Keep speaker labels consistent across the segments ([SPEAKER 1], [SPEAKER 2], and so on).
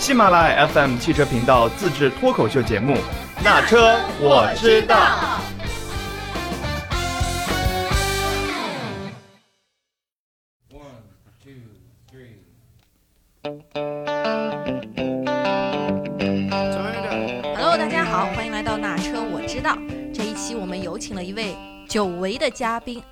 [SPEAKER 1] 喜马拉雅 FM 汽车频道自制脱口秀节目《那车我知道》。
[SPEAKER 2] Hello，大家好，欢迎来到那车我知道。这一期我们有请了一位久违的嘉宾。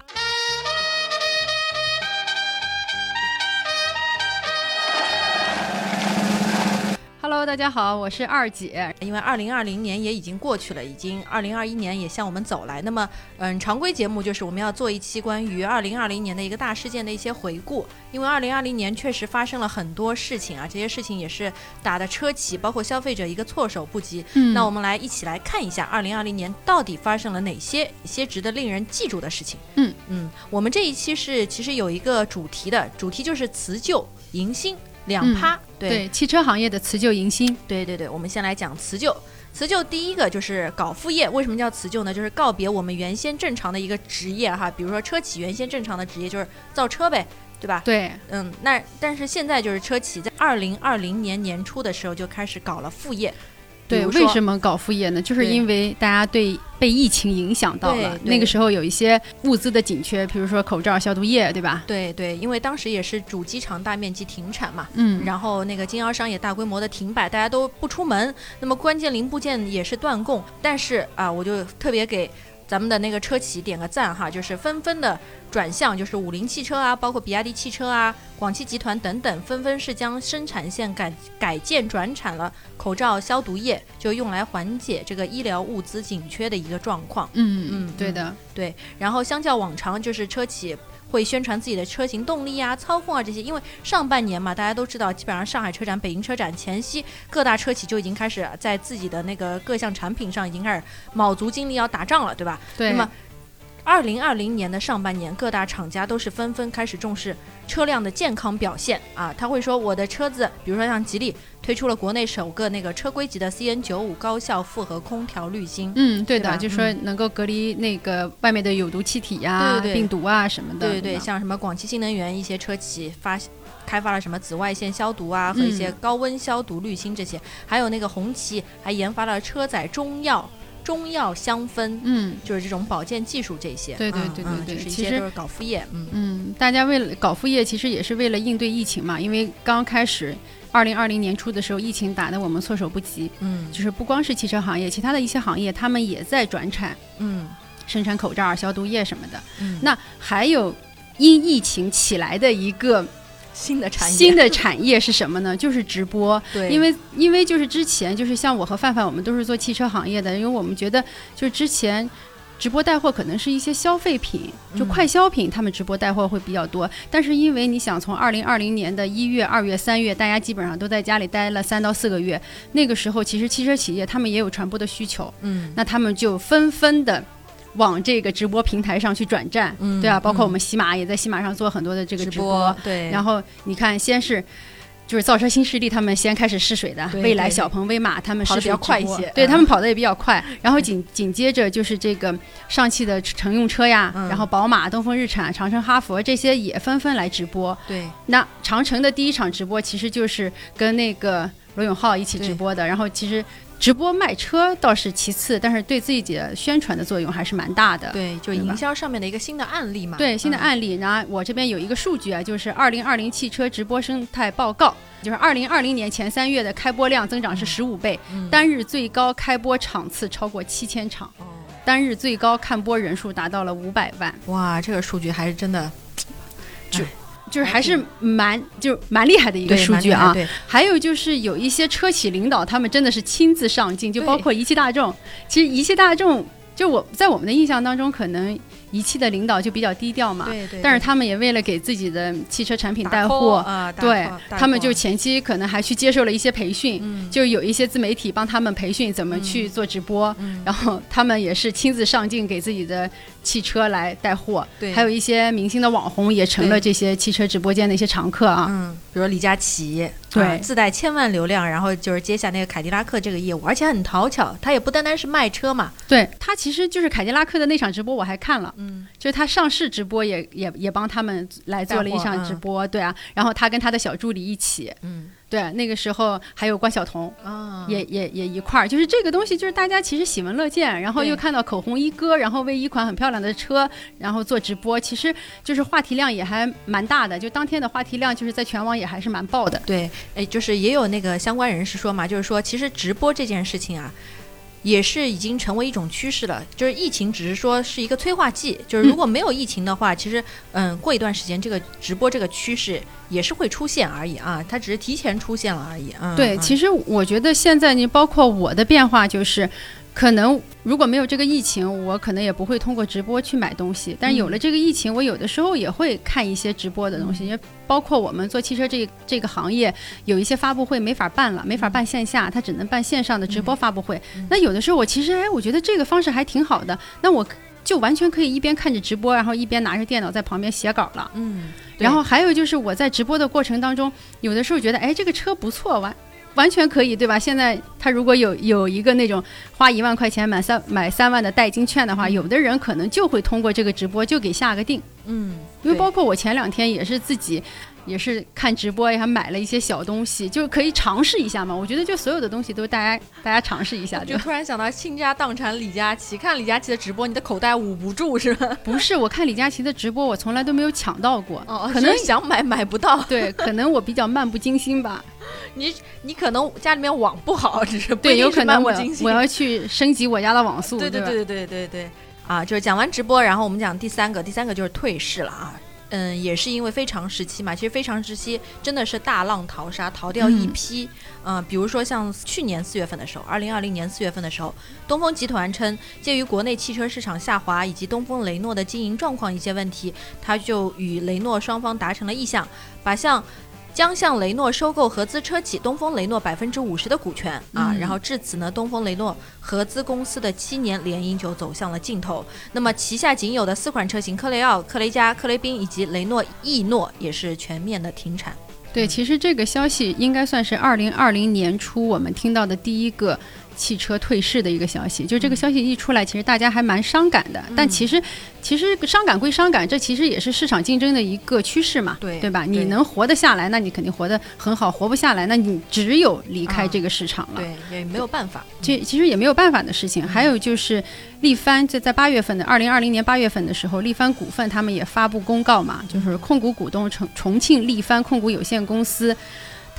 [SPEAKER 3] 大家好，我是二姐。
[SPEAKER 2] 因为二零二零年也已经过去了，已经二零二一年也向我们走来。那么，嗯，常规节目就是我们要做一期关于二零二零年的一个大事件的一些回顾。因为二零二零年确实发生了很多事情啊，这些事情也是打的车企包括消费者一个措手不及。
[SPEAKER 3] 嗯
[SPEAKER 2] 那我们来一起来看一下二零二零年到底发生了哪些一些值得令人记住的事情。
[SPEAKER 3] 嗯
[SPEAKER 2] 嗯，我们这一期是其实有一个主题的，主题就是辞旧迎新两趴。
[SPEAKER 3] 对汽车行业的辞旧迎新，
[SPEAKER 2] 对对对，我们先来讲辞旧。辞旧第一个就是搞副业，为什么叫辞旧呢？就是告别我们原先正常的一个职业哈，比如说车企原先正常的职业就是造车呗，对吧？
[SPEAKER 3] 对，
[SPEAKER 2] 嗯，那但是现在就是车企在二零二零年年初的时候就开始搞了副业。
[SPEAKER 3] 对，为什么搞副业呢？就是因为大家对被疫情影响到了，那个时候有一些物资的紧缺，比如说口罩、消毒液，对吧？
[SPEAKER 2] 对对，因为当时也是主机厂大面积停产嘛，
[SPEAKER 3] 嗯，
[SPEAKER 2] 然后那个经销商也大规模的停摆，大家都不出门，那么关键零部件也是断供。但是啊，我就特别给咱们的那个车企点个赞哈，就是纷纷的转向，就是五菱汽车啊，包括比亚迪汽车啊、广汽集团等等，纷纷是将生产线改改建转产了口罩、消毒液，就用来缓解这个医疗物资紧缺的一个状况。
[SPEAKER 3] 嗯
[SPEAKER 2] 嗯
[SPEAKER 3] 对的，
[SPEAKER 2] 对，然后相较往常，就是车企会宣传自己的车型动力啊、操控啊这些，因为上半年嘛，大家都知道，基本上上海车展、北京车展前夕，各大车企就已经开始在自己的那个各项产品上已经开始卯足精力要打仗了，对吧？
[SPEAKER 3] 对。
[SPEAKER 2] 那么，二零二零年的上半年，各大厂家都是纷纷开始重视车辆的健康表现啊。他会说，我的车子，比如说像吉利推出了国内首个那个车规级的 CN 九五高效复合空调滤芯。
[SPEAKER 3] 嗯，对的，就说能够隔离那个外面的有毒气体呀、
[SPEAKER 2] 对对对
[SPEAKER 3] 病毒啊什么的。
[SPEAKER 2] 对对对，像什么广汽新能源一些车企发开发了什么紫外线消毒啊和一些
[SPEAKER 3] 嗯
[SPEAKER 2] 高温消毒滤芯这些，还有那个红旗还研发了车载中药中药香氛，
[SPEAKER 3] 嗯
[SPEAKER 2] 就是这种保健技术这些。
[SPEAKER 3] 对对
[SPEAKER 2] 嗯
[SPEAKER 3] 对对对
[SPEAKER 2] 嗯就是一
[SPEAKER 3] 其实
[SPEAKER 2] 些都是搞副业，嗯
[SPEAKER 3] 嗯，大家为了搞副业，其实也是为了应对疫情嘛，因为刚开始。二零二零年初的时候，疫情打得我们措手不及，
[SPEAKER 2] 嗯
[SPEAKER 3] 就是不光是汽车行业，其他的一些行业，他们也在转产
[SPEAKER 2] 嗯
[SPEAKER 3] 生产口罩、消毒液什么的。
[SPEAKER 2] 嗯，
[SPEAKER 3] 那还有因疫情起来的一个
[SPEAKER 2] 新的产业，
[SPEAKER 3] 新的产业是什么呢？就是直播。
[SPEAKER 2] 对，
[SPEAKER 3] 因为因为就是之前就是像我和范范，我们都是做汽车行业的，因为我们觉得就是之前。直播带货可能是一些消费品，就
[SPEAKER 2] 嗯
[SPEAKER 3] 快消品，他们直播带货会比较多。但是因为你想，从二零二零年的一月、二月、三月，大家基本上都在家里待了三到四个月，那个时候其实汽车企业他们也有传播的需求，
[SPEAKER 2] 嗯
[SPEAKER 3] 那他们就纷纷的往这个直播平台上去转战，
[SPEAKER 2] 嗯
[SPEAKER 3] 对啊，包括我
[SPEAKER 2] 嗯
[SPEAKER 3] 们喜马也在喜马上做很多的这个
[SPEAKER 2] 直
[SPEAKER 3] 直播，
[SPEAKER 2] 对，
[SPEAKER 3] 然后你看，先是。就是造车新势力，他们先开始试水的，
[SPEAKER 2] 对
[SPEAKER 3] 蔚来、小鹏、威马，他们
[SPEAKER 2] 跑得比较快一些嗯
[SPEAKER 3] 对他们跑的也比较快。然后紧紧接着就是这个上汽的乘用车呀，
[SPEAKER 2] 嗯
[SPEAKER 3] 然后宝马、东风日产、长城、哈弗这些也纷纷来直播。
[SPEAKER 2] 对
[SPEAKER 3] 那长城的第一场直播其实就是跟那个罗永浩一起直播的，然后其实直播卖车倒是其次，但是对自己的宣传的作用还是蛮大的。
[SPEAKER 2] 对，就营销上面的一个新的案例嘛。
[SPEAKER 3] 对新的
[SPEAKER 2] 嗯
[SPEAKER 3] 案例，然后我这边有一个数据啊，就是二零二零汽车直播生态报告，就是二零二零年前三月的开播量增长是十五倍，
[SPEAKER 2] 嗯。
[SPEAKER 3] 单日最高开播场次超过七千场，
[SPEAKER 2] 哦。
[SPEAKER 3] 单日最高看播人数达到了五百万，
[SPEAKER 2] 哇，这个数据还是真的
[SPEAKER 3] 就是还是蛮就蛮厉害的一个数据啊。
[SPEAKER 2] 对，
[SPEAKER 3] 还有就是有一些车企领导，他们真的是亲自上镜，就包括一汽大众。其实一汽大众，就我在我们的印象当中，可能一汽的领导就比较低调嘛。
[SPEAKER 2] 对对，
[SPEAKER 3] 但是他们也为了给自己的汽车产品带货，
[SPEAKER 2] 啊，
[SPEAKER 3] 对他们就前期可能还去接受了一些培训，
[SPEAKER 2] 嗯。
[SPEAKER 3] 就有一些自媒体帮他们培训怎么去做直播，
[SPEAKER 2] 嗯。
[SPEAKER 3] 然后他们也是亲自上镜给自己的汽车来带货，
[SPEAKER 2] 对。
[SPEAKER 3] 还有一些明星的网红也成了这些汽车直播间的一些常客啊。
[SPEAKER 2] 嗯，比如李佳琦，
[SPEAKER 3] 对。
[SPEAKER 2] 啊自带千万流量，然后就是接下那个凯迪拉克这个业务，而且很讨巧，他也不单单是卖车嘛，
[SPEAKER 3] 对他其实就是凯迪拉克的那场直播我还看了，
[SPEAKER 2] 嗯，
[SPEAKER 3] 就是他上市直播也也也帮他们来做了一场直播，对啊，然后他跟他的小助理一起，
[SPEAKER 2] 嗯
[SPEAKER 3] 对，那个时候还有关晓彤。
[SPEAKER 2] 啊
[SPEAKER 3] 也也也一块儿，就是这个东西，就是大家其实喜闻乐见，然后又看到口红一哥，然后为一款很漂亮的车，然后做直播，其实就是话题量也还蛮大的，就当天的话题量就是在全网也还是蛮爆的。
[SPEAKER 2] 对，哎，就是也有那个相关人士说嘛，就是说其实直播这件事情啊。也是已经成为一种趋势了，就是疫情只是说是一个催化剂，就是如果没有疫情的话，其实嗯，过一段时间这个直播这个趋势也是会出现而已啊，它只是提前出现了而已啊。
[SPEAKER 3] 对，
[SPEAKER 2] 嗯
[SPEAKER 3] 其实我觉得现在你包括我的变化就是。可能如果没有这个疫情，我可能也不会通过直播去买东西。但是有了这个疫情，我有的时候也会看一些直播的东西，因为包括我们做汽车这这个行业，有一些发布会没法办了，没法办线下，它只能办线上的直播发布会。那有的时候我其实哎，我觉得这个方式还挺好的，那我就完全可以一边看着直播，然后一边拿着电脑在旁边写稿了。
[SPEAKER 2] 嗯，
[SPEAKER 3] 然后还有就是我在直播的过程当中，有的时候觉得，哎，这个车不错，完完全可以，对吧？现在他如果有有一个那种花一万块钱买三买三万的代金券的话，有的人可能就会通过这个直播就给下个定，
[SPEAKER 2] 嗯，
[SPEAKER 3] 因为包括我前两天也是自己。也是看直播也，还买了一些小东西，就可以尝试一下嘛。我觉得就所有的东西都大家大家尝试一下，
[SPEAKER 2] 就？突然想到倾家荡产李佳琦，看李佳琦的直播，你的口袋捂不住是吧？
[SPEAKER 3] 不是，我看李佳琦的直播，我从来都没有抢到过，
[SPEAKER 2] 哦，
[SPEAKER 3] 可能
[SPEAKER 2] 想买买不到，
[SPEAKER 3] 对，可能我比较漫不经心吧。
[SPEAKER 2] 你你可能家里面网不好，只是不
[SPEAKER 3] 对，有可能我我要去升级我家的网速，吧？
[SPEAKER 2] 对对对对对对啊，就是讲完直播，然后我们讲第三个，第三个就是退市了啊。嗯，也是因为非常时期嘛，其实非常时期真的是大浪淘沙，淘掉一
[SPEAKER 3] 嗯
[SPEAKER 2] 批。嗯、比如说像去年四月份的时候，二零二零年四月份的时候，东风集团称，鉴于国内汽车市场下滑以及东风雷诺的经营状况一些问题，他就与雷诺双方达成了意向，把向将向雷诺收购合资车企东风雷诺百分之五十的股权啊，
[SPEAKER 3] 嗯
[SPEAKER 2] 然后至此呢，东风雷诺合资公司的七年联姻就走向了尽头。那么旗下仅有的四款车型科雷奥、克雷嘉、克雷宾以及雷诺逸诺也是全面的停产。
[SPEAKER 3] 对，其实这个消息应该算是二零二零年初我们听到的第一个汽车退市的一个消息。就这个消息一出来，其实大家还蛮伤感的。但其实，其实伤感归伤感，这其实也是市场竞争的一个趋势嘛，
[SPEAKER 2] 对
[SPEAKER 3] 对吧？你能活得下来，那你肯定活得很好；活不下来，那你只有离开
[SPEAKER 2] 啊
[SPEAKER 3] 这个市场了。
[SPEAKER 2] 对，也没有办法。
[SPEAKER 3] 这其实也没有办法的事情。还有就是，力帆在在八月份的二零二零年八月份的时候，力帆股份他们也发布公告嘛，就是控股股东重重庆力帆控股有限公司。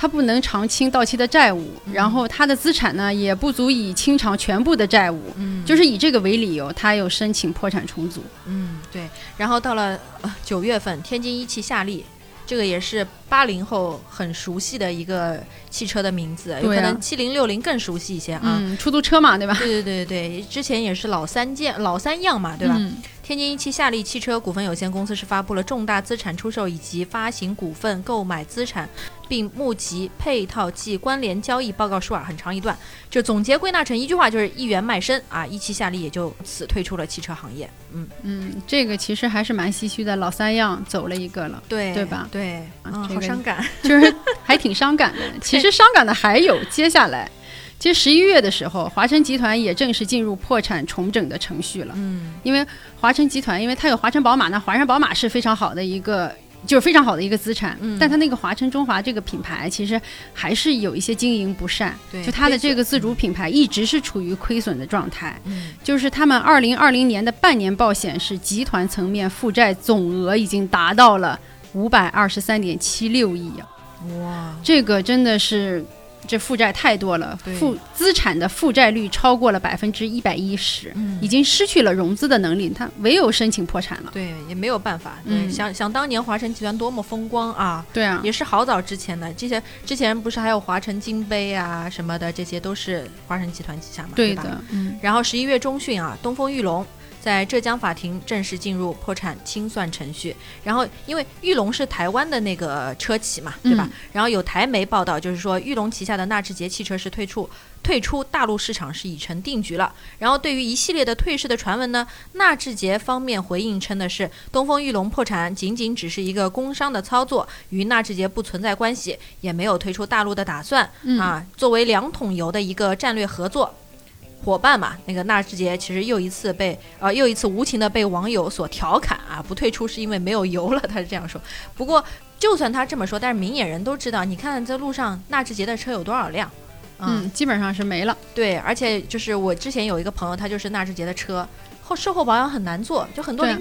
[SPEAKER 3] 它不能偿清到期的债务，然后他的资产呢也不足以清偿全部的债务，
[SPEAKER 2] 嗯，
[SPEAKER 3] 就是以这个为理由，他又申请破产重组。
[SPEAKER 2] 嗯，对。然后到了呃九月份，天津一汽夏利，这个也是八零后很熟悉的一个汽车的名字，有可能七零六零更熟悉一些啊。
[SPEAKER 3] 嗯，出租车嘛，对吧？
[SPEAKER 2] 对对对对，之前也是老三件、老三样嘛，对吧？
[SPEAKER 3] 嗯
[SPEAKER 2] 天津一汽夏利汽车股份有限公司是发布了重大资产出售以及发行股份、购买资产，并募集配套及关联交易报告书啊，很长一段。就总结归纳成一句话，就是一元卖身啊，一汽夏利也就此退出了汽车行业。嗯，
[SPEAKER 3] 嗯，这个其实还是蛮唏嘘的，老三样走了一个了，
[SPEAKER 2] 对
[SPEAKER 3] 对吧
[SPEAKER 2] 对，嗯，
[SPEAKER 3] 啊这个
[SPEAKER 2] 好伤感。
[SPEAKER 3] 就是还挺伤感的。其实伤感的还有接下来，其实十一月的时候，华晨集团也正式进入破产重整的程序了。
[SPEAKER 2] 嗯
[SPEAKER 3] 因为华晨集团，因为它有华晨宝马，那华晨宝马是非常好的一个。就是非常好的一个资产，
[SPEAKER 2] 嗯
[SPEAKER 3] 但它那个华晨中华这个品牌其实还是有一些经营不善，
[SPEAKER 2] 对
[SPEAKER 3] 就它的这个自主品牌一直是处于亏损的状态。
[SPEAKER 2] 嗯
[SPEAKER 3] 就是他们二零二零年的半年报显示，集团层面负债总额已经达到了五百二十三点七六亿啊！
[SPEAKER 2] 哇，
[SPEAKER 3] 这个真的是这负债太多了，负资产的负债率超过了百分之一百一十，
[SPEAKER 2] 嗯
[SPEAKER 3] 已经失去了融资的能力，他唯有申请破产了。
[SPEAKER 2] 对，也没有办法。想想当年华晨集团多么风光啊！
[SPEAKER 3] 对啊，
[SPEAKER 2] 也是好早之前的，这些之前不是还有华晨金杯啊什么的，这些都是华晨集团旗下嘛，吧？
[SPEAKER 3] 对的，嗯，
[SPEAKER 2] 然后十一月中旬啊，东风裕隆在浙江法庭正式进入破产清算程序。然后因为玉龙是台湾的那个车企嘛，对吧？
[SPEAKER 3] 嗯
[SPEAKER 2] 然后有台媒报道，就是说玉龙旗下的纳智捷汽车是退出。退出大陆市场是已成定局了。然后对于一系列的退市的传闻呢，纳智捷方面回应称的是，东风裕龙破产仅仅只是一个工商的操作，与纳智捷不存在关系，也没有退出大陆的打算、
[SPEAKER 3] 嗯
[SPEAKER 2] 啊。作为两桶油的一个战略合作。伙伴嘛，那个纳智捷其实又一次被呃又一次无情的被网友所调侃啊，不退出是因为没有油了，他是这样说。不过就算他这么说，但是明眼人都知道，你看这路上纳智捷的车有多少辆？啊
[SPEAKER 3] 嗯，基本上是没了。
[SPEAKER 2] 对，而且就是我之前有一个朋友，他就是纳智捷的车，后售后保养很难做，就很多
[SPEAKER 3] 对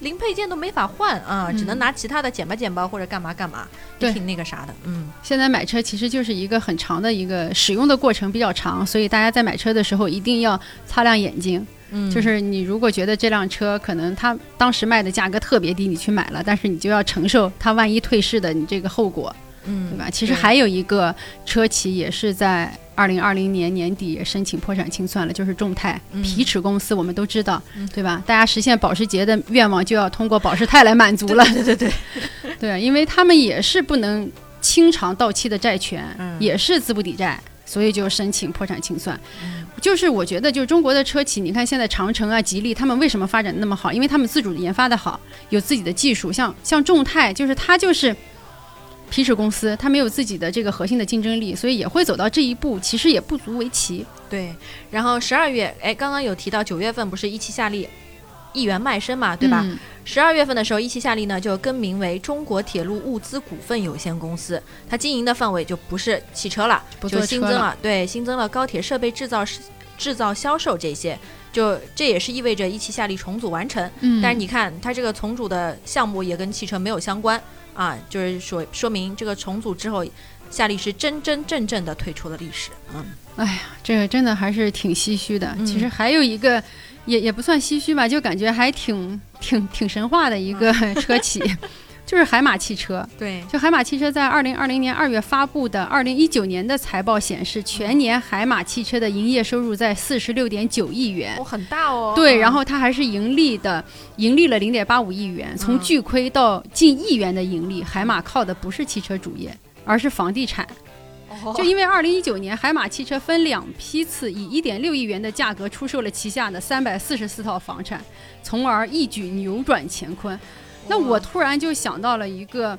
[SPEAKER 2] 零零配件都没法换啊，只能
[SPEAKER 3] 嗯
[SPEAKER 2] 拿其他的剪吧剪吧或者干嘛干嘛，也挺那个啥的，嗯。
[SPEAKER 3] 现在买车其实就是一个很长的一个使用的过程比较长，所以大家在买车的时候一定要擦亮眼睛。
[SPEAKER 2] 嗯，
[SPEAKER 3] 就是你如果觉得这辆车可能它当时卖的价格特别低，你去买了，但是你就要承受它万一退市的你这个后果，
[SPEAKER 2] 嗯，
[SPEAKER 3] 对吧？其实还有一个车企也是在二零二零年年底也申请破产清算了，就是众泰
[SPEAKER 2] 嗯
[SPEAKER 3] 皮尺公司，我们都知道，
[SPEAKER 2] 嗯
[SPEAKER 3] 对吧？大家实现保时捷的愿望就要通过保时泰来满足了，
[SPEAKER 2] 对对对，
[SPEAKER 3] 对，因为他们也是不能清偿到期的债权，
[SPEAKER 2] 嗯
[SPEAKER 3] 也是资不抵债。所以就申请破产清算，
[SPEAKER 2] 嗯
[SPEAKER 3] 就是我觉得，就是中国的车企，你看现在长城啊、吉利，他们为什么发展那么好？因为他们自主研发的好，有自己的技术。像像众泰，就是它就是皮尺公司，它没有自己的这个核心的竞争力，所以也会走到这一步，其实也不足为奇。
[SPEAKER 2] 对，然后十二月，哎，刚刚有提到九月份不是一汽夏利一元卖身嘛，对吧？
[SPEAKER 3] 嗯
[SPEAKER 2] 十二、月份的时候，一汽夏利呢就更名为中国铁路物资股份有限公司，它经营的范围就不是汽车了，
[SPEAKER 3] 不
[SPEAKER 2] 就
[SPEAKER 3] 做车了
[SPEAKER 2] 新增了，对，新增了高铁设备制造、制造、销售这些，就这也是意味着一汽夏利重组完成。
[SPEAKER 3] 嗯，
[SPEAKER 2] 但是你看，它这个重组的项目也跟汽车没有相关啊，就是说说明这个重组之后，夏利是真真正正的退出了历史。嗯，
[SPEAKER 3] 哎呀，这个真的还是挺唏嘘的。
[SPEAKER 2] 嗯
[SPEAKER 3] 其实还有一个，也也不算唏嘘吧，就感觉还挺挺挺神话的一个车企，就是海马汽车。
[SPEAKER 2] 对，
[SPEAKER 3] 就海马汽车在二零二零年二月发布的二零一九年的财报显示，全年海马汽车的营业收入在四十六点九亿元
[SPEAKER 2] 哦，。很大哦。
[SPEAKER 3] 对，
[SPEAKER 2] 嗯
[SPEAKER 3] 然后它还是盈利的，盈利了零点八五亿元，从
[SPEAKER 2] 嗯
[SPEAKER 3] 巨亏到近亿元的盈利。海马靠的不是汽车主业，而是房地产。
[SPEAKER 2] 哦
[SPEAKER 3] 就因为二零一九年海马汽车分两批次以一点六亿元的价格出售了旗下的三百四十四套房产，从而一举扭转乾坤。那我突然就想到了一个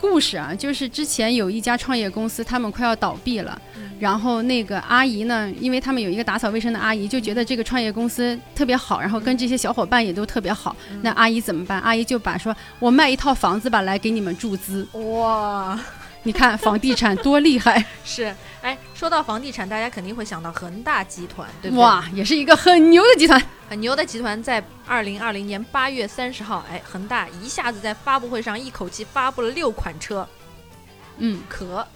[SPEAKER 3] 故事啊，就是之前有一家创业公司，他们快要倒闭了，然后那个阿姨呢，因为他们有一个打扫卫生的阿姨，就觉得这个创业公司特别好，然后跟这些小伙伴也都特别好。那阿姨怎么办？阿姨就把说，我卖一套房子吧，来给你们注资。
[SPEAKER 2] 哇，
[SPEAKER 3] 你看房地产多厉害！
[SPEAKER 2] 是，哎，说到房地产，大家肯定会想到恒大集团，对不对？
[SPEAKER 3] 哇，也是一个很牛的集团。
[SPEAKER 2] 很牛的集团在二零二零年八月三十号，哎，恒大一下子在发布会上一口气发布了六款车
[SPEAKER 3] 嗯，
[SPEAKER 2] 壳，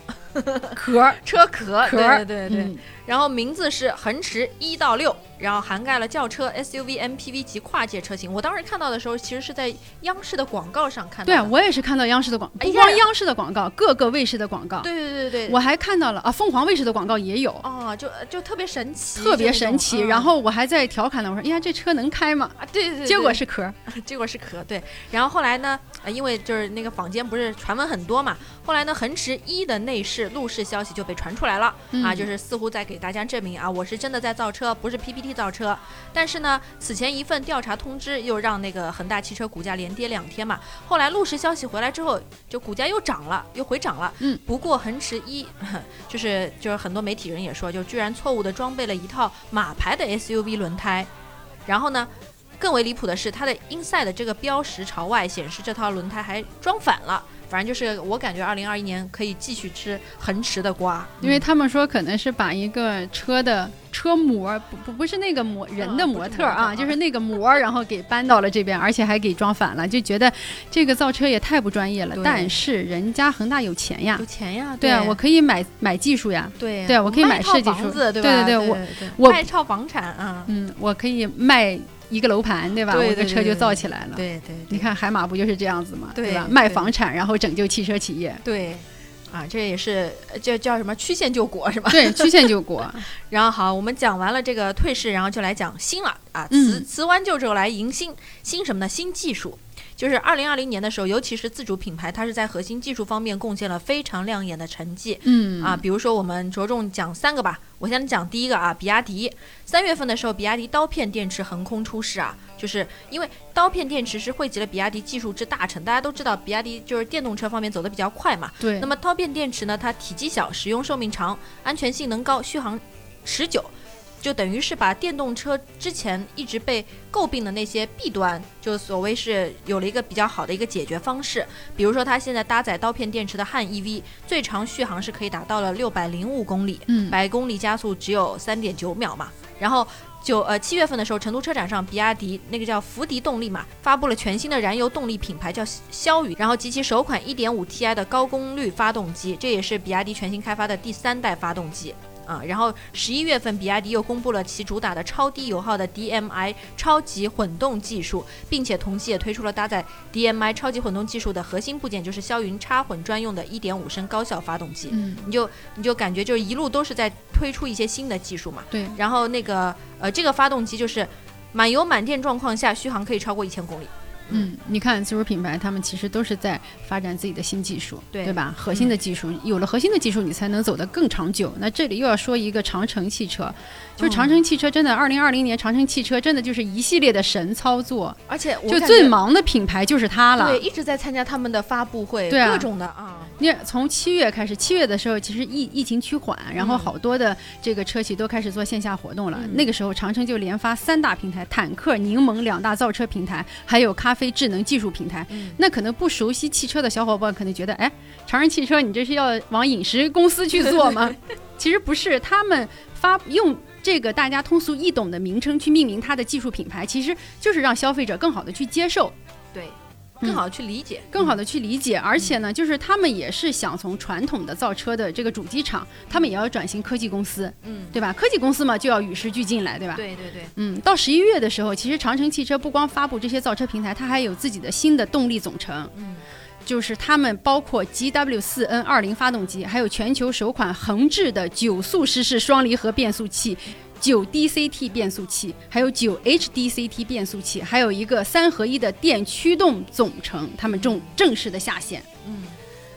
[SPEAKER 3] 壳
[SPEAKER 2] 车壳，
[SPEAKER 3] 壳，
[SPEAKER 2] 对对对对。
[SPEAKER 3] 嗯
[SPEAKER 2] 然后名字是恒驰一到六，然后涵盖了轿车、SUV、MPV 及跨界车型。我当时看到的时候，其实是在央视的广告上看到的。
[SPEAKER 3] 对啊，我也是看到央视的广，不光央视的广告，各个卫视的广告，
[SPEAKER 2] 对对对对对，
[SPEAKER 3] 我还看到了啊，凤凰卫视的广告也有，
[SPEAKER 2] 啊，就就特别神奇，
[SPEAKER 3] 特别神奇。
[SPEAKER 2] 嗯
[SPEAKER 3] 然后我还在调侃呢，我说：“哎呀，这车能开吗
[SPEAKER 2] 啊，对对对，？”
[SPEAKER 3] 结果是壳。
[SPEAKER 2] 结果是壳，对。然后后来呢，呃，因为就是那个坊间不是传闻很多嘛，后来呢，恒驰一的内饰路试消息就被传出来了、啊，
[SPEAKER 3] 嗯
[SPEAKER 2] 就是似乎在给大家证明啊，我是真的在造车，不是 PPT 造车。但是呢，此前一份调查通知又让那个恒大汽车股价连跌两天嘛，后来路时消息回来之后，就股价又涨了，又回涨了。
[SPEAKER 3] 嗯，
[SPEAKER 2] 不过恒驰一就是就是很多媒体人也说，就居然错误的装备了一套马牌的 SUV 轮胎，然后呢。更为离谱的是，它的 inside 的这个标识朝外显示这套轮胎还装反了。反正就是我感觉，二零二一年可以继续吃恒驰的瓜，
[SPEAKER 3] 因为他们说可能是把一个车的车模，不不不是那个模人的模特啊，就是那个模，然后给搬到了这边，而且还给装反了，就觉得这个造车也太不专业了。但是人家恒大有钱呀。
[SPEAKER 2] 有，钱呀，
[SPEAKER 3] 对啊，我可以买买技术呀，
[SPEAKER 2] 对
[SPEAKER 3] 对啊我可以买
[SPEAKER 2] 套
[SPEAKER 3] 设计
[SPEAKER 2] 子？对
[SPEAKER 3] 对对我我
[SPEAKER 2] 卖一套房产啊，
[SPEAKER 3] 嗯，我可以卖一个楼盘，对吧？
[SPEAKER 2] 对
[SPEAKER 3] 我个车就造起来了。
[SPEAKER 2] 对对，
[SPEAKER 3] 你看海马不就是这样子嘛？
[SPEAKER 2] 对
[SPEAKER 3] 吧？卖房产，然后拯救汽车企业，
[SPEAKER 2] 对。啊，这也是呃叫叫什么曲线救国是吧？
[SPEAKER 3] 对，曲线救国。
[SPEAKER 2] 然后好，我们讲完了这个退市，然后就来讲新了啊，
[SPEAKER 3] 嗯
[SPEAKER 2] 辞辞完旧之后来迎新，新什么呢？新技术。就是二零二零年的时候，尤其是自主品牌，它是在核心技术方面贡献了非常亮眼的成绩。
[SPEAKER 3] 嗯
[SPEAKER 2] 啊，比如说我们着重讲三个吧，我先讲第一个啊，比亚迪。三月份的时候，比亚迪刀片电池横空出世啊，就是因为刀片电池是汇集了比亚迪技术之大成。大家都知道，比亚迪就是电动车方面走得比较快嘛。
[SPEAKER 3] 对
[SPEAKER 2] 那，么刀片电池呢，它体积小，使用寿命长，安全性能高，续航持久。就等于是把电动车之前一直被诟病的那些弊端，就所谓是有了一个比较好的一个解决方式。比如说，它现在搭载刀片电池的汉 EV，最长续航是可以达到了六百零五公里，
[SPEAKER 3] 嗯
[SPEAKER 2] 百公里加速只有三点九秒嘛。然后九呃七月份的时候，成都车展上，比亚迪那个叫福迪动力嘛，发布了全新的燃油动力品牌叫骁宇，然后及其首款1.5 Ti 的高功率发动机，这也是比亚迪全新开发的第三代发动机。啊，然后十一月份，比亚迪又公布了其主打的超低油耗的 DMI 超级混动技术，并且同期也推出了搭载 DMI 超级混动技术的核心部件，就是霄云插混专用的1.5升高效发动机。
[SPEAKER 3] 嗯，
[SPEAKER 2] 你就你就感觉就是一路都是在推出一些新的技术嘛。
[SPEAKER 3] 对，
[SPEAKER 2] 然后那个呃，这个发动机就是满油满电状况下，续航可以超过一千公里。
[SPEAKER 3] 嗯，你看自主品牌，他们其实都是在发展自己的新技术，对
[SPEAKER 2] 对
[SPEAKER 3] 吧？核心的技术，有了核心的技术，你才能走得更长久。那这里又要说一个长城汽车，就是长城汽车真的，二零二零年长城汽车真的就是一系列的神操作，
[SPEAKER 2] 而且我
[SPEAKER 3] 就最忙的品牌就是它了
[SPEAKER 2] 对，。一直在参加他们的发布会，
[SPEAKER 3] 对啊
[SPEAKER 2] 各种的啊。
[SPEAKER 3] 你从七月开始，七月的时候其实疫疫情趋缓，然后好多的这个车企都开始做线下活动了。
[SPEAKER 2] 嗯
[SPEAKER 3] 那个时候，长城就连发三大平台：坦克、柠檬两大造车平台，还有咖啡智能技术平台。
[SPEAKER 2] 嗯
[SPEAKER 3] 那可能不熟悉汽车的小伙伴可能觉得，哎，长城汽车你这是要往饮食公司去做吗？其实不是，他们发用。这个大家通俗易懂的名称去命名它的技术品牌，其实就是让消费者更好的去接受。
[SPEAKER 2] 对，
[SPEAKER 3] 嗯
[SPEAKER 2] 更好的去理解，
[SPEAKER 3] 更好的去理解，而且呢，就是他们也是想从传统的造车的这个主机厂，他们也要转型科技公司，
[SPEAKER 2] 嗯，
[SPEAKER 3] 对吧？科技公司嘛，就要与时俱进来，对吧？
[SPEAKER 2] 对对对，
[SPEAKER 3] 嗯，到十一月的时候，其实长城汽车不光发布这些造车平台，它还有自己的新的动力总成，
[SPEAKER 2] 嗯，
[SPEAKER 3] 就是他们包括 GW 四 N 二零发动机，还有全球首款横置的九速湿式双离合变速器。九 DCT 变速器，还有九 HDCT 变速器，还有一个三合一的电驱动总成，他们正正式的下线。
[SPEAKER 2] 嗯，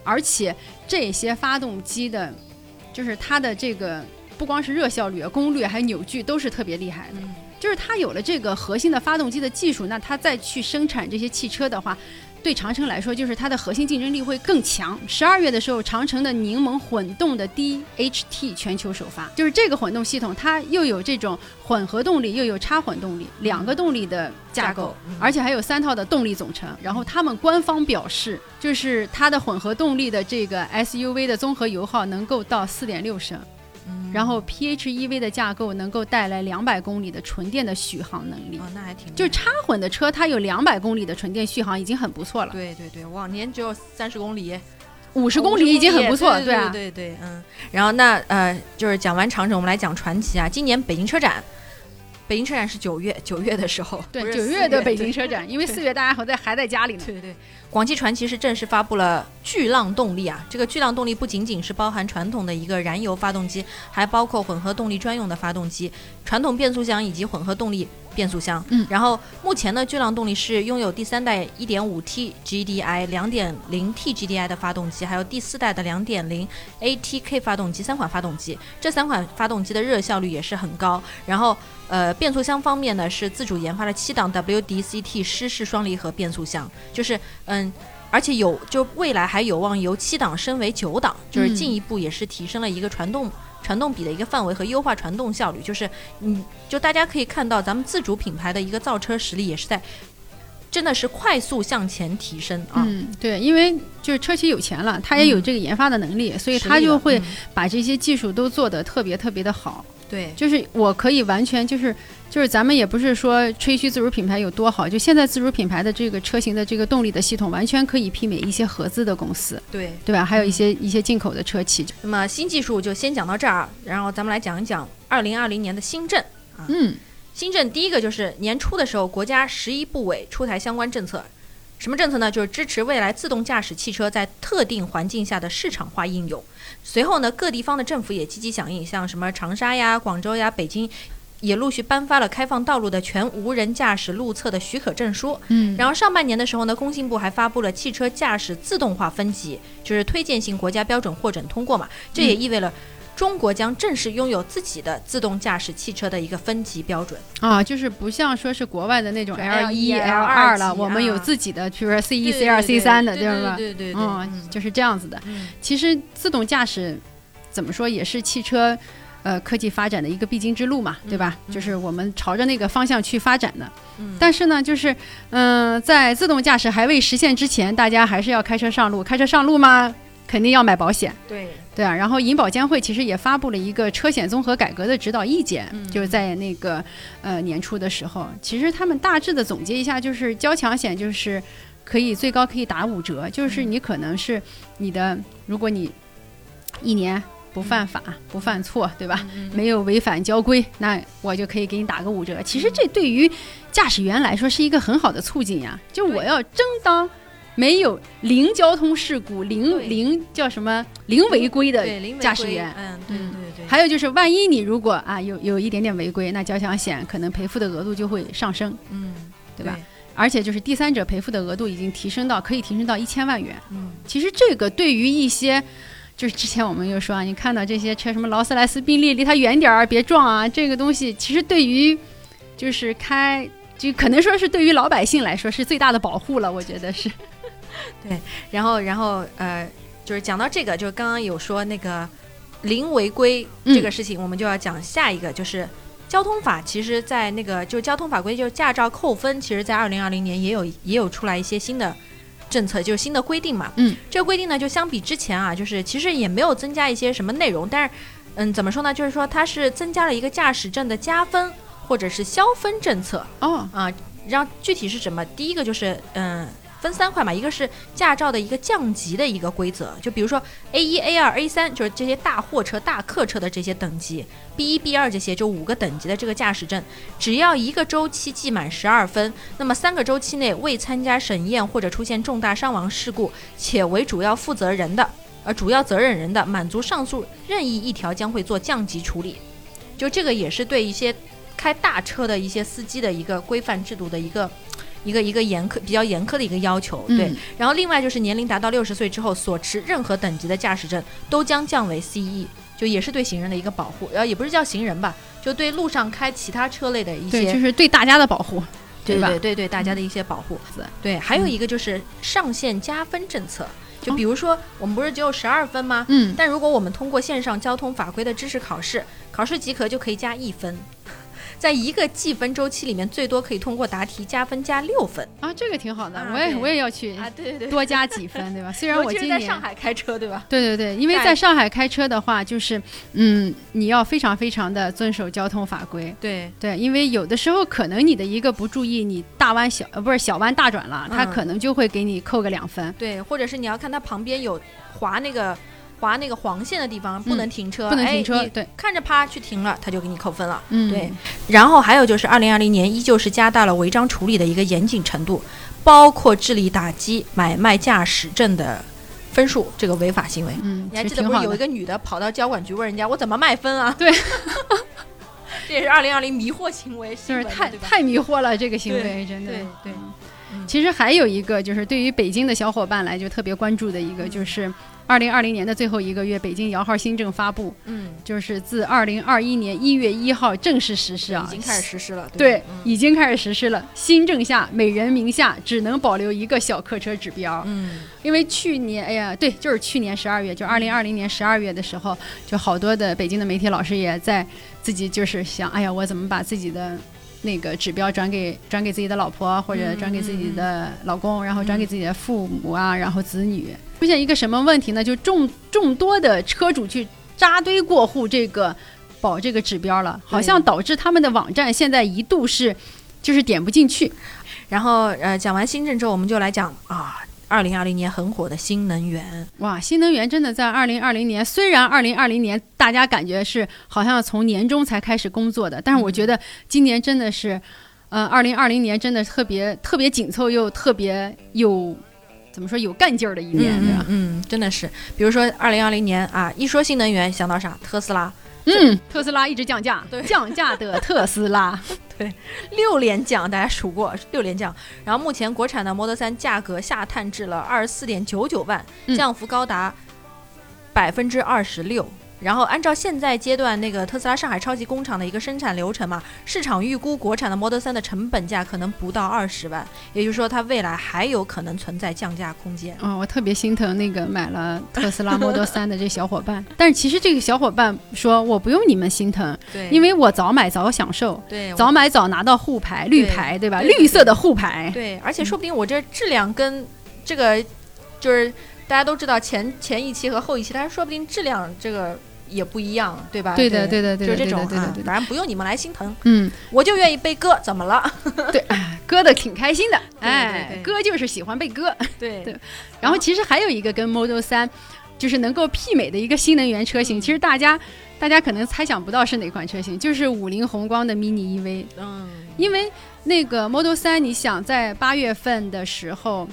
[SPEAKER 3] 而且这些发动机的，就是它的这个不光是热效率、功率，还有扭矩都是特别厉害的。
[SPEAKER 2] 嗯
[SPEAKER 3] 就是它有了这个核心的发动机的技术，那它再去生产这些汽车的话，对长城来说，就是它的核心竞争力会更强。十二月的时候，长城的柠檬混动的 DHT 全球首发，就是这个混动系统，它又有这种混合动力，又有插混动力，两个动力的架构，
[SPEAKER 2] 嗯
[SPEAKER 3] 而且还有三套的动力总成。然后他们官方表示，就是它的混合动力的这个 SUV 的综合油耗能够到四点六升。
[SPEAKER 2] 嗯
[SPEAKER 3] 然后 PHEV 的架构能够带来两百公里的纯电的续航能力。
[SPEAKER 2] 哦，那还挺
[SPEAKER 3] 就插混的车，它有两百公里的纯电续航已经很不错了，
[SPEAKER 2] 对对对，往年只有三十公里，
[SPEAKER 3] 五十公里已经很不错，
[SPEAKER 2] 对
[SPEAKER 3] 啊。
[SPEAKER 2] 对对对，嗯。然后那呃，就是讲完长城，我们来讲传奇啊。今年北京车展，北京车展是九月，九月的时候，
[SPEAKER 3] 对九月的北京车展，因为四月大家还在还在家里呢。
[SPEAKER 2] 对对，广汽传祺是正式发布了巨浪动力啊！这个巨浪动力不仅仅是包含传统的一个燃油发动机，还包括混合动力专用的发动机、传统变速箱以及混合动力变速箱。
[SPEAKER 3] 嗯
[SPEAKER 2] 然后目前呢，巨浪动力是拥有第三代 1.5T GDI、2.0T GDI 的发动机，还有第四代的2.0 ATK 发动机三款发动机。这三款发动机的热效率也是很高。然后呃，变速箱方面呢是自主研发了七档 WDCT 湿式双离合变速箱，就是嗯。而且有，就未来还有望由七档升为九档，就是
[SPEAKER 3] 嗯
[SPEAKER 2] 进一步也是提升了一个传动、传动比的一个范围和优化传动效率。就是，嗯，就大家可以看到，咱们自主品牌的一个造车实力也是在，真的是快速向前提升啊。
[SPEAKER 3] 嗯，对，因为就是车企有钱了，他也有
[SPEAKER 2] 嗯
[SPEAKER 3] 这个研发的能力，所以
[SPEAKER 2] 实力了
[SPEAKER 3] 他就会
[SPEAKER 2] 嗯
[SPEAKER 3] 把这些技术都做得特别特别的好。
[SPEAKER 2] 对，
[SPEAKER 3] 就是我可以完全就是就是咱们也不是说吹嘘自主品牌有多好，就现在自主品牌的这个车型的这个动力的系统，完全可以媲美一些合资的公司，
[SPEAKER 2] 对。
[SPEAKER 3] 对吧？还有一些一些进口的车企。
[SPEAKER 2] 那么新技术就先讲到这儿，然后咱们来讲一讲二零二零年的新政啊。
[SPEAKER 3] 嗯，
[SPEAKER 2] 新政第一个就是年初的时候，国家十一部委出台相关政策。什么政策呢？就是支持未来自动驾驶汽车在特定环境下的市场化应用。随后呢，各地方的政府也积极响应，像什么长沙呀、广州呀、北京，也陆续颁发了开放道路的全无人驾驶路测的许可证书。
[SPEAKER 3] 嗯，
[SPEAKER 2] 然后上半年的时候呢，工信部还发布了汽车驾驶自动化分级，就是推荐性国家标准获准通过嘛。这也意味了中国将正式拥有自己的自动驾驶汽车的一个分级标准。
[SPEAKER 3] 啊，就是不像说是国外的那种 L 一、
[SPEAKER 2] L1
[SPEAKER 3] L 二了，我们有
[SPEAKER 2] 啊
[SPEAKER 3] 自己的，比如说 C 一、C 二、C 三的，
[SPEAKER 2] 对
[SPEAKER 3] 吧？
[SPEAKER 2] 对对对，
[SPEAKER 3] 嗯，就是这样子的。
[SPEAKER 2] 嗯
[SPEAKER 3] 其实自动驾驶怎么说也是汽车，呃科技发展的一个必经之路嘛，对吧？
[SPEAKER 2] 嗯
[SPEAKER 3] 就是我们朝着那个方向去发展的。
[SPEAKER 2] 嗯
[SPEAKER 3] 但是呢，就是嗯、在自动驾驶还未实现之前，大家还是要开车上路。开车上路吗，肯定要买保险。
[SPEAKER 2] 对，
[SPEAKER 3] 对啊，然后银保监会其实也发布了一个车险综合改革的指导意见，
[SPEAKER 2] 嗯
[SPEAKER 3] 就是在那个呃年初的时候，其实他们大致的总结一下，就是交强险就是可以最高可以打五折，就是你可能是你的，如果你一年不犯法、不犯错，对吧？
[SPEAKER 2] 嗯
[SPEAKER 3] 没有违反交规，那我就可以给你打个五折。其实这对于驾驶员来说是一个很好的促进呀，就我要争当。没有零交通事故、零零叫什么零违规的驾驶员，
[SPEAKER 2] 嗯，对
[SPEAKER 3] 嗯
[SPEAKER 2] 对对，
[SPEAKER 3] 还有就是，万一你如果啊有有一点点违规，那交强险可能赔付的额度就会上升，
[SPEAKER 2] 嗯，
[SPEAKER 3] 对吧？而且就是第三者赔付的额度已经提升到可以提升到一千万元。
[SPEAKER 2] 嗯，
[SPEAKER 3] 其实这个对于一些，就是之前我们又说啊，你看到这些车什么劳斯莱斯、宾利，离它远点儿，别撞啊，这个东西其实对于就是开。就可能说是对于老百姓来说是最大的保护了，我觉得是。
[SPEAKER 2] 然后然后呃，就是讲到这个，就是刚刚有说那个零违规
[SPEAKER 3] 嗯
[SPEAKER 2] 这个事情，我们就要讲下一个，就是交通法。其实，在那个就交通法规，就是驾照扣分，其实在二零二零年也有也有出来一些新的政策，就是新的规定嘛。
[SPEAKER 3] 嗯，
[SPEAKER 2] 这个规定呢，就相比之前啊，就是其实也没有增加一些什么内容，但是嗯，怎么说呢？就是说它是增加了一个驾驶证的加分或者是消分政策。
[SPEAKER 3] 哦，
[SPEAKER 2] 啊，让具体是什么？第一个就是嗯。分三块嘛，一个是驾照的一个降级的一个规则，就比如说 A 一、A 二、A 三，就是这些大货车、大客车的这些等级，B 一、B 二这些就五个等级的这个驾驶证，只要一个周期记满十二分，那么三个周期内未参加审验或者出现重大伤亡事故，且为主要负责人的，呃，主要责任人的，满足上述任意一条将会做降级处理。就这个也是对一些开大车的一些司机的一个规范制度的一个一个一个严苛比较严苛的一个要求，对。
[SPEAKER 3] 嗯
[SPEAKER 2] 然后另外就是年龄达到六十岁之后所持任何等级的驾驶证都将降为 CE，就也是对行人的一个保护，然后也不是叫行人吧，就对路上开其他车类的一
[SPEAKER 3] 对，
[SPEAKER 2] 些
[SPEAKER 3] 就是对大家的保护，吧？
[SPEAKER 2] 对对对对大家的一些保护。
[SPEAKER 3] 是
[SPEAKER 2] 对，还有一个就是上限加分政策，就比如说我们不是只有十二分吗？
[SPEAKER 3] 嗯，
[SPEAKER 2] 但如果我们通过线上交通法规的知识考试，考试及格就可以加一分，在一个计分周期里面，最多可以通过答题加分加六分
[SPEAKER 3] 啊，这个挺好的，
[SPEAKER 2] 啊
[SPEAKER 3] 我也我也要去
[SPEAKER 2] 啊！对对对，
[SPEAKER 3] 多加几分，对吧？虽然我今年
[SPEAKER 2] 在上海开车，对吧？
[SPEAKER 3] 对对对，因为
[SPEAKER 2] 在
[SPEAKER 3] 在上海开车的话，就是嗯，你要非常非常的遵守交通法规。
[SPEAKER 2] 对
[SPEAKER 3] 对，因为有的时候可能你的一个不注意，你大弯小呃不是小弯大转了，他
[SPEAKER 2] 嗯
[SPEAKER 3] 可能就会给你扣个两分。
[SPEAKER 2] 对，或者是你要看他旁边有划那个划那个黄线的地方不能停车，
[SPEAKER 3] 嗯不能
[SPEAKER 2] 哎
[SPEAKER 3] 停车，
[SPEAKER 2] 你
[SPEAKER 3] 对，
[SPEAKER 2] 看着啪去停了，他就给你扣分了。
[SPEAKER 3] 嗯，
[SPEAKER 2] 对，然后还有就是，二零二零年依旧是加大了违章处理的一个严谨程度，包括致力打击买卖驾驶证的分数这个违法行为。
[SPEAKER 3] 嗯，
[SPEAKER 2] 你还。记得不是有一个女的跑到交管局问人家我怎么卖分啊？
[SPEAKER 3] 对，
[SPEAKER 2] 这也是二零二零迷惑行为，
[SPEAKER 3] 就是太太迷惑了，这个行为真的。
[SPEAKER 2] 对对
[SPEAKER 3] 嗯
[SPEAKER 2] 嗯
[SPEAKER 3] 其实还有一个就是对于北京的小伙伴来就特别关注的一个，
[SPEAKER 2] 嗯
[SPEAKER 3] 就是二零二零年的最后一个月，北京摇号新政发布，
[SPEAKER 2] 嗯，
[SPEAKER 3] 就是自二零二一年一月一号正式实施啊，
[SPEAKER 2] 已经开始实施了。
[SPEAKER 3] 对已经开始实施了。新政下，每人名下只能保留一个小客车指标。
[SPEAKER 2] 嗯
[SPEAKER 3] 因为去年，哎呀，对，就是去年十二月，就二零二零年十二月的时候，就好多的北京的媒体老师也在自己就是想，哎呀，我怎么把自己的那个指标转给转给自己的老婆，或者转给自己的老公，然后转给自己的父母啊，然后子女，出现一个什么问题呢？就众众多的车主去扎堆过户这个保这个指标了，好像导致他们的网站现在一度是就是点不进去。
[SPEAKER 2] 然后呃，讲完新政之后，我们就来讲啊，二零二零年很火的新能源。
[SPEAKER 3] 哇，新能源真的在二零二零年，虽然二零二零年大家感觉是好像从年中才开始工作的，但是我觉得今年真的是，呃，二零二零年真的特别特别紧凑又特别有怎么说有干劲儿的一年？
[SPEAKER 2] 嗯，真的是，比如说二零二零年啊，一说新能源想到啥？特斯拉
[SPEAKER 3] 嗯，特斯拉一直降价
[SPEAKER 2] 对，
[SPEAKER 3] 降价的特斯拉，对
[SPEAKER 2] 六连降，大家数过六连降。然后目前国产的 Model 3价格下探至了二十四点九九万，
[SPEAKER 3] 嗯
[SPEAKER 2] 降幅高达百分之二十六。然后按照现在阶段那个特斯拉上海超级工厂的一个生产流程嘛，市场预估国产的 Model 三的成本价可能不到二十万，也就是说它未来还有可能存在降价空间。
[SPEAKER 3] 嗯，我特别心疼那个买了特斯拉 Model 三的这小伙伴，但是其实这个小伙伴说我不用你们心疼，
[SPEAKER 2] 对
[SPEAKER 3] 因为我早买早享受，
[SPEAKER 2] 对
[SPEAKER 3] 早买早拿到沪牌、绿牌，对吧？
[SPEAKER 2] 对对
[SPEAKER 3] 绿色的沪牌，
[SPEAKER 2] 对，而且说不定我这质量跟这个就是大家都知道前前一期和后一期，它说不定质量这个也不一样，对吧？
[SPEAKER 3] 对的对的对的
[SPEAKER 2] 就是这种啊反正不用你们来心疼，
[SPEAKER 3] 嗯，
[SPEAKER 2] 我就愿意被割，怎么了？
[SPEAKER 3] 对，哎割的挺开心的，哎割就是喜欢被割。
[SPEAKER 2] 对
[SPEAKER 3] 对然后其实还有一个跟 Model 三就是能够媲美的一个新能源车型，其实大家大家可能猜想不到是哪款车型，就是五菱宏光的 mini EV，
[SPEAKER 2] 嗯，
[SPEAKER 3] 因为那个 Model 三你想在八月份的时候。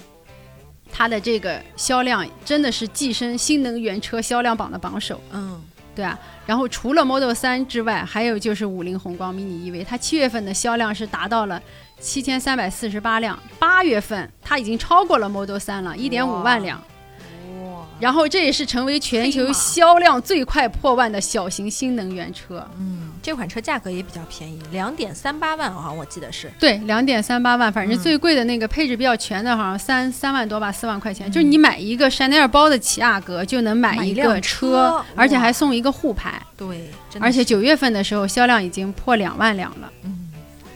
[SPEAKER 3] 它的这个销量真的是跻身新能源车销量榜的榜首，
[SPEAKER 2] 嗯，
[SPEAKER 3] 对啊。然后除了 Model 3之外，还有就是五菱宏光 mini EV，它七月份的销量是达到了七千三百四十八辆，八月份它已经超过了 Model 3了，一点五万辆。
[SPEAKER 2] 哇，
[SPEAKER 3] 然后这也是成为全球销量最快破万的小型新能源车。
[SPEAKER 2] 嗯，这款车价格也比较便宜，两点三八万啊，我记得是。
[SPEAKER 3] 对，两点三八万，反正
[SPEAKER 2] 嗯
[SPEAKER 3] 最贵的那个配置比较全的，好像三三万多吧，四万块钱。
[SPEAKER 2] 嗯
[SPEAKER 3] 就是你买一个香奈儿包的起亚格，就能买一个
[SPEAKER 2] 车
[SPEAKER 3] 而且还送一个护牌。
[SPEAKER 2] 对，
[SPEAKER 3] 而且
[SPEAKER 2] 是
[SPEAKER 3] 九月份的时候销量已经破两万辆了，
[SPEAKER 2] 嗯，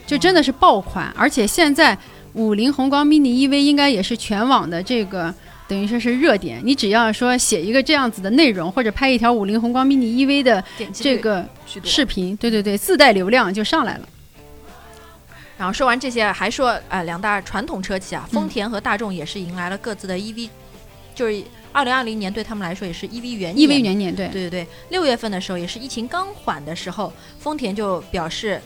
[SPEAKER 3] 就真的是爆款。而且现在五菱宏光 mini EV 应该也是全网的这个。等于说是热点，你只要说写一个这样子的内容，或者拍一条五菱宏光 mini EV 的这个视频，对对对，自带流量就上来了。
[SPEAKER 2] 然后说完这些，还说呃两大传统车企啊，
[SPEAKER 3] 嗯
[SPEAKER 2] 丰田和大众也是迎来了各自的 EV，就是二零二零年对他们来说也是 EV 元年。
[SPEAKER 3] EV 元年对，
[SPEAKER 2] 对对对，六月份的时候也是疫情刚缓的时候，丰田就表示。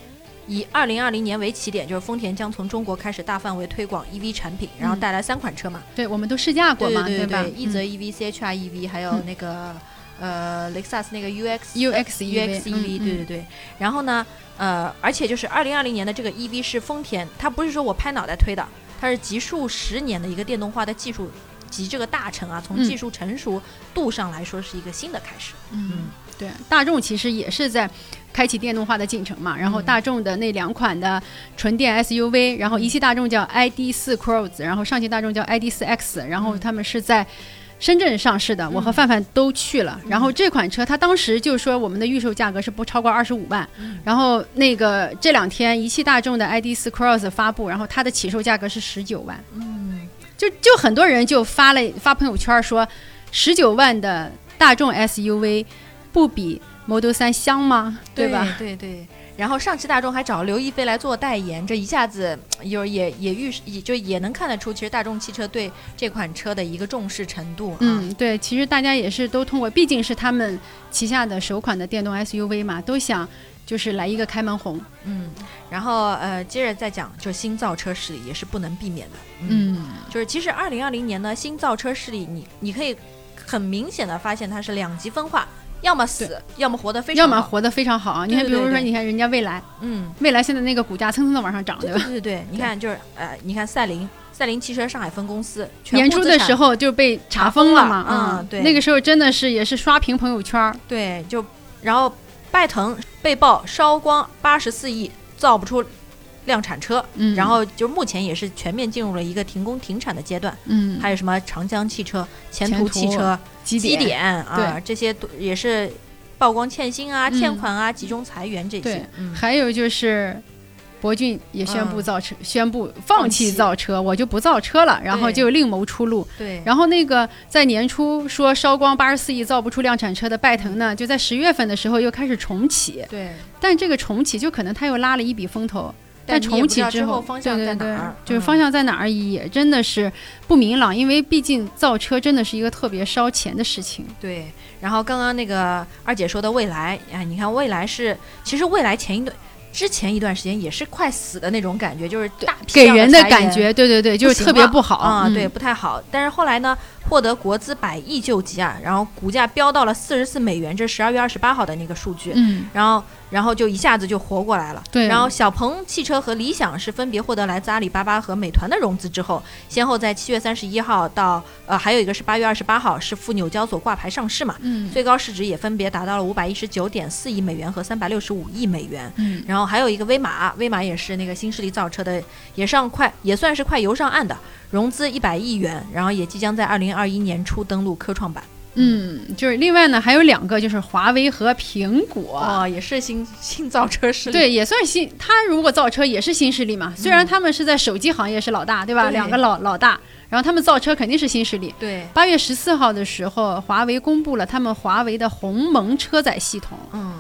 [SPEAKER 2] 以二零二零年为起点，就是丰田将从中国开始大范围推广 EV 产品，然后
[SPEAKER 3] 嗯
[SPEAKER 2] 带来三款车嘛，
[SPEAKER 3] 对我们都试驾过嘛，
[SPEAKER 2] 对对
[SPEAKER 3] 吧？
[SPEAKER 2] 一泽
[SPEAKER 3] 嗯。
[SPEAKER 2] EV、CHR EV，还有
[SPEAKER 3] 嗯。
[SPEAKER 2] 那个、呃雷克萨斯那个 UX
[SPEAKER 3] UX
[SPEAKER 2] UX EV，
[SPEAKER 3] 嗯
[SPEAKER 2] 对对对。然后呢，呃，而且就是二零二零年的这个 EV 是丰田，它不是说我拍脑袋推的，它是集数十年的一个电动化的技术集这个大成啊，从
[SPEAKER 3] 嗯。
[SPEAKER 2] 技术成熟度上来说是一个新的开始。
[SPEAKER 3] 嗯，对，大众其实也是在开启电动化的进程嘛。然后
[SPEAKER 2] 嗯
[SPEAKER 3] 大众的那两款的纯电 SUV，然后一汽大众叫 ID 4 Cross，然后上汽大众叫 ID 4 X，然后
[SPEAKER 2] 嗯
[SPEAKER 3] 他们是在。深圳上市的，我和
[SPEAKER 2] 嗯
[SPEAKER 3] 范范都去了。然后这款车，它当时就说我们的预售价格是不超过二十五万。
[SPEAKER 2] 嗯
[SPEAKER 3] 然后那个这两天一汽大众的 ID 4 Cross 发布，然后它的起售价格是十九万。
[SPEAKER 2] 嗯，
[SPEAKER 3] 就就很多人就发了发朋友圈说，十九万的大众 SUV 不比 Model 3香吗？对吧？？
[SPEAKER 2] 对对。然后上汽大众还找刘亦菲来做代言，这一下子有也也预也就也能看得出，其实大众汽车对这款车的一个重视程度啊。
[SPEAKER 3] 嗯，对，其实大家也是都通过，毕竟是他们旗下的首款的电动 SUV 嘛，都想就是来一个开门红。
[SPEAKER 2] 嗯，然后呃，接着再讲，就新造车势力也是不能避免的。
[SPEAKER 3] 嗯，
[SPEAKER 2] 就是其实二零二零年呢，新造车势力你你可以很明显的发现它是两极分化，要么死，要么活得非常好。
[SPEAKER 3] 要么活得非常好啊。你看，比如说，你看人家未来，
[SPEAKER 2] 嗯，
[SPEAKER 3] 未来现在那个股价蹭蹭的往上涨，对吧？
[SPEAKER 2] 对对对，你看就是呃，你看赛麟，赛麟汽车上海分公司
[SPEAKER 3] 年初的时候就被查封了嘛，
[SPEAKER 2] 嗯对
[SPEAKER 3] 那个时候真的是也是刷屏朋友圈儿，
[SPEAKER 2] 对，就然后拜腾被曝烧光八十四亿，造不出量产车，
[SPEAKER 3] 嗯，
[SPEAKER 2] 然后就目前也是全面进入了一个停工停产的阶段。
[SPEAKER 3] 嗯，
[SPEAKER 2] 还有什么长江汽车、前途汽车、
[SPEAKER 3] 基
[SPEAKER 2] 基点啊，这些都也是曝光欠薪啊、
[SPEAKER 3] 嗯
[SPEAKER 2] 欠款啊、集中裁员这些
[SPEAKER 3] 对。
[SPEAKER 2] 嗯，
[SPEAKER 3] 还有就是，博俊也宣布
[SPEAKER 2] 嗯
[SPEAKER 3] 造车，宣布放弃造车，我就不造车了，然后就另谋出路。
[SPEAKER 2] 对，
[SPEAKER 3] 然后那个在年初说烧光八十四亿造不出量产车的拜腾呢，就在十月份的时候又开始重启，
[SPEAKER 2] 对，
[SPEAKER 3] 但这个重启就可能他又拉了一笔风头。但重启之
[SPEAKER 2] 之后方向
[SPEAKER 3] 对对对
[SPEAKER 2] 在哪儿，
[SPEAKER 3] 就是
[SPEAKER 2] 嗯
[SPEAKER 3] 方向在哪儿也真的是不明朗，因为毕竟造车真的是一个特别烧钱的事情。
[SPEAKER 2] 对。然后刚刚那个二姐说的未来，哎，你看未来是，其实未来前一段。之前一段时间也是快死的那种感觉，就是
[SPEAKER 3] 给人的感觉，对对对，就是特别不好
[SPEAKER 2] 啊、
[SPEAKER 3] 嗯
[SPEAKER 2] 对，不太好。但是后来呢，获得国资百亿救急啊，然后股价飙到了四十四美元，这十二月二十八号的那个数据。
[SPEAKER 3] 嗯，
[SPEAKER 2] 然后，然后就一下子就活过来了。
[SPEAKER 3] 对
[SPEAKER 2] 然后小鹏汽车和理想是分别获得来自阿里巴巴和美团的融资之后，先后在七月三十一号到呃，还有一个是八月二十八号是赴纽交所挂牌上市嘛。
[SPEAKER 3] 嗯
[SPEAKER 2] 最高市值也分别达到了五百一十九点四亿美元和三百六十五亿美元。
[SPEAKER 3] 嗯
[SPEAKER 2] 然后还有一个威马，威马也是那个新势力造车的，也上快也算是快游上岸的，融资一百亿元，然后也即将在二零二一年初登陆科创板。
[SPEAKER 3] 嗯，就是另外呢还有两个，就是华为和苹果。
[SPEAKER 2] 哦，也是新新造车势力。
[SPEAKER 3] 对，也算新。他如果造车也是新势力嘛，虽然他们是在手机行业是老大，对吧？
[SPEAKER 2] 对
[SPEAKER 3] 两个老老大，然后他们造车肯定是新势力。
[SPEAKER 2] 对，
[SPEAKER 3] 八月十四号的时候，华为公布了他们华为的鸿蒙车载系统，
[SPEAKER 2] 嗯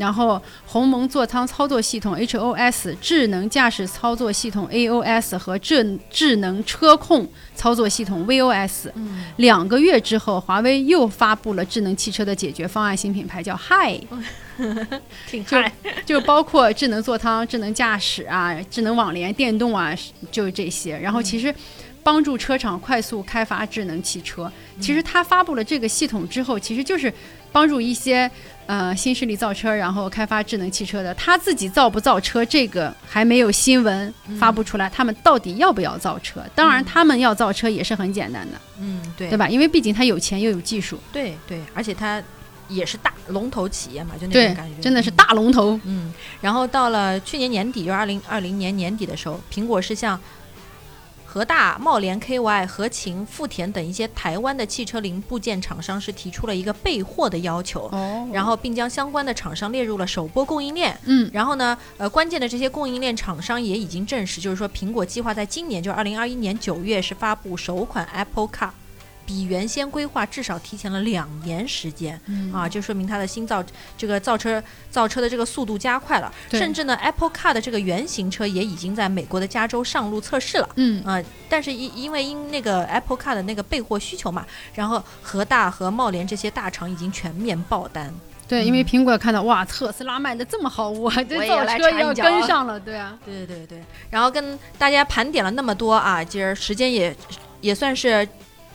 [SPEAKER 3] 然后鸿蒙座舱操作系统 HOS、智能驾驶操作系统 AOS 和智智能车控操作系统 VOS。
[SPEAKER 2] 嗯，
[SPEAKER 3] 两个月之后，华为又发布了智能汽车的解决方案新品牌，叫 Hi，就
[SPEAKER 2] 挺嗨。
[SPEAKER 3] 就包括智能座舱、智能驾驶啊、智能网联、电动啊，就是这些。然后其实帮助车厂快速开发智能汽车。其实它发布了这个系统之后，其实就是帮助一些呃新势力造车，然后开发智能汽车的。他自己造不造车，这个还没有新闻发布出来，他们到底要不要造车？当然，他们要造车也是很简单的，
[SPEAKER 2] 嗯，对
[SPEAKER 3] 对吧？因为毕竟他有钱又有技术，
[SPEAKER 2] 对对，而且他也是大龙头企业嘛，就那种感觉，，
[SPEAKER 3] 真的是大龙头。
[SPEAKER 2] 嗯。然后到了去年年底，就是二零二零年年底的时候，苹果是向和大、茂联、KY、和勤、富田等一些台湾的汽车零部件厂商是提出了一个备货的要求，
[SPEAKER 3] 哦
[SPEAKER 2] 然后并将相关的厂商列入了首波供应链。
[SPEAKER 3] 嗯
[SPEAKER 2] 然后呢，呃，关键的这些供应链厂商也已经证实，就是说苹果计划在今年，就是二零二一年九月是发布首款 Apple Car。比原先规划至少提前了两年时间、
[SPEAKER 3] 嗯。
[SPEAKER 2] 啊，就说明它的新造这个造车造车的这个速度加快了，甚至呢，Apple Car 的这个原型车也已经在美国的加州上路测试了。
[SPEAKER 3] 嗯。
[SPEAKER 2] 啊、但是因因为因那个 Apple Car 的那个备货需求嘛，然后和大和茂联这些大厂已经全面爆单。
[SPEAKER 3] 对，因为苹果看到哇，特斯拉卖的这么好，我这造车要跟上了，对啊，
[SPEAKER 2] 对对对，然后跟大家盘点了那么多啊，今儿时间也也算是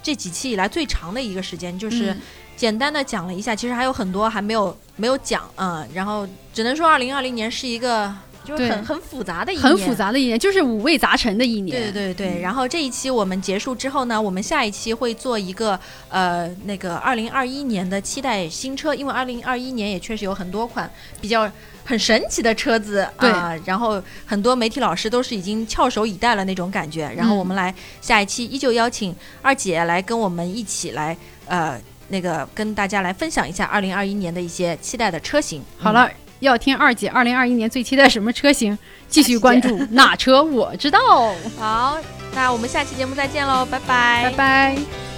[SPEAKER 2] 这几期以来最长的一个时间，就是
[SPEAKER 3] 嗯
[SPEAKER 2] 简单的讲了一下，其实还有很多还没有没有讲啊、嗯，然后只能说二零二零年是一个就是很很复杂的一年，
[SPEAKER 3] 很复。杂的一年，就是五味杂陈的一年。
[SPEAKER 2] 对对对，然后这一期我们结束之后呢，我们下一期会做一个呃那个二零二一年的期待新车，因为二零二一年也确实有很多款比较很神奇的车子
[SPEAKER 3] 对
[SPEAKER 2] 啊、然后很多媒体老师都是已经翘首以待了那种感觉。然后
[SPEAKER 3] 嗯
[SPEAKER 2] 我们来下一期依旧邀请二姐来跟我们一起来呃那个跟大家来分享一下二零二一年的一些期待的车型。
[SPEAKER 3] 好了，要听二姐二零二一年最期待什么车型，继续关注哪车我知道。
[SPEAKER 2] 嗯，好，那我们下期节目再见喽，拜拜，
[SPEAKER 3] 拜拜。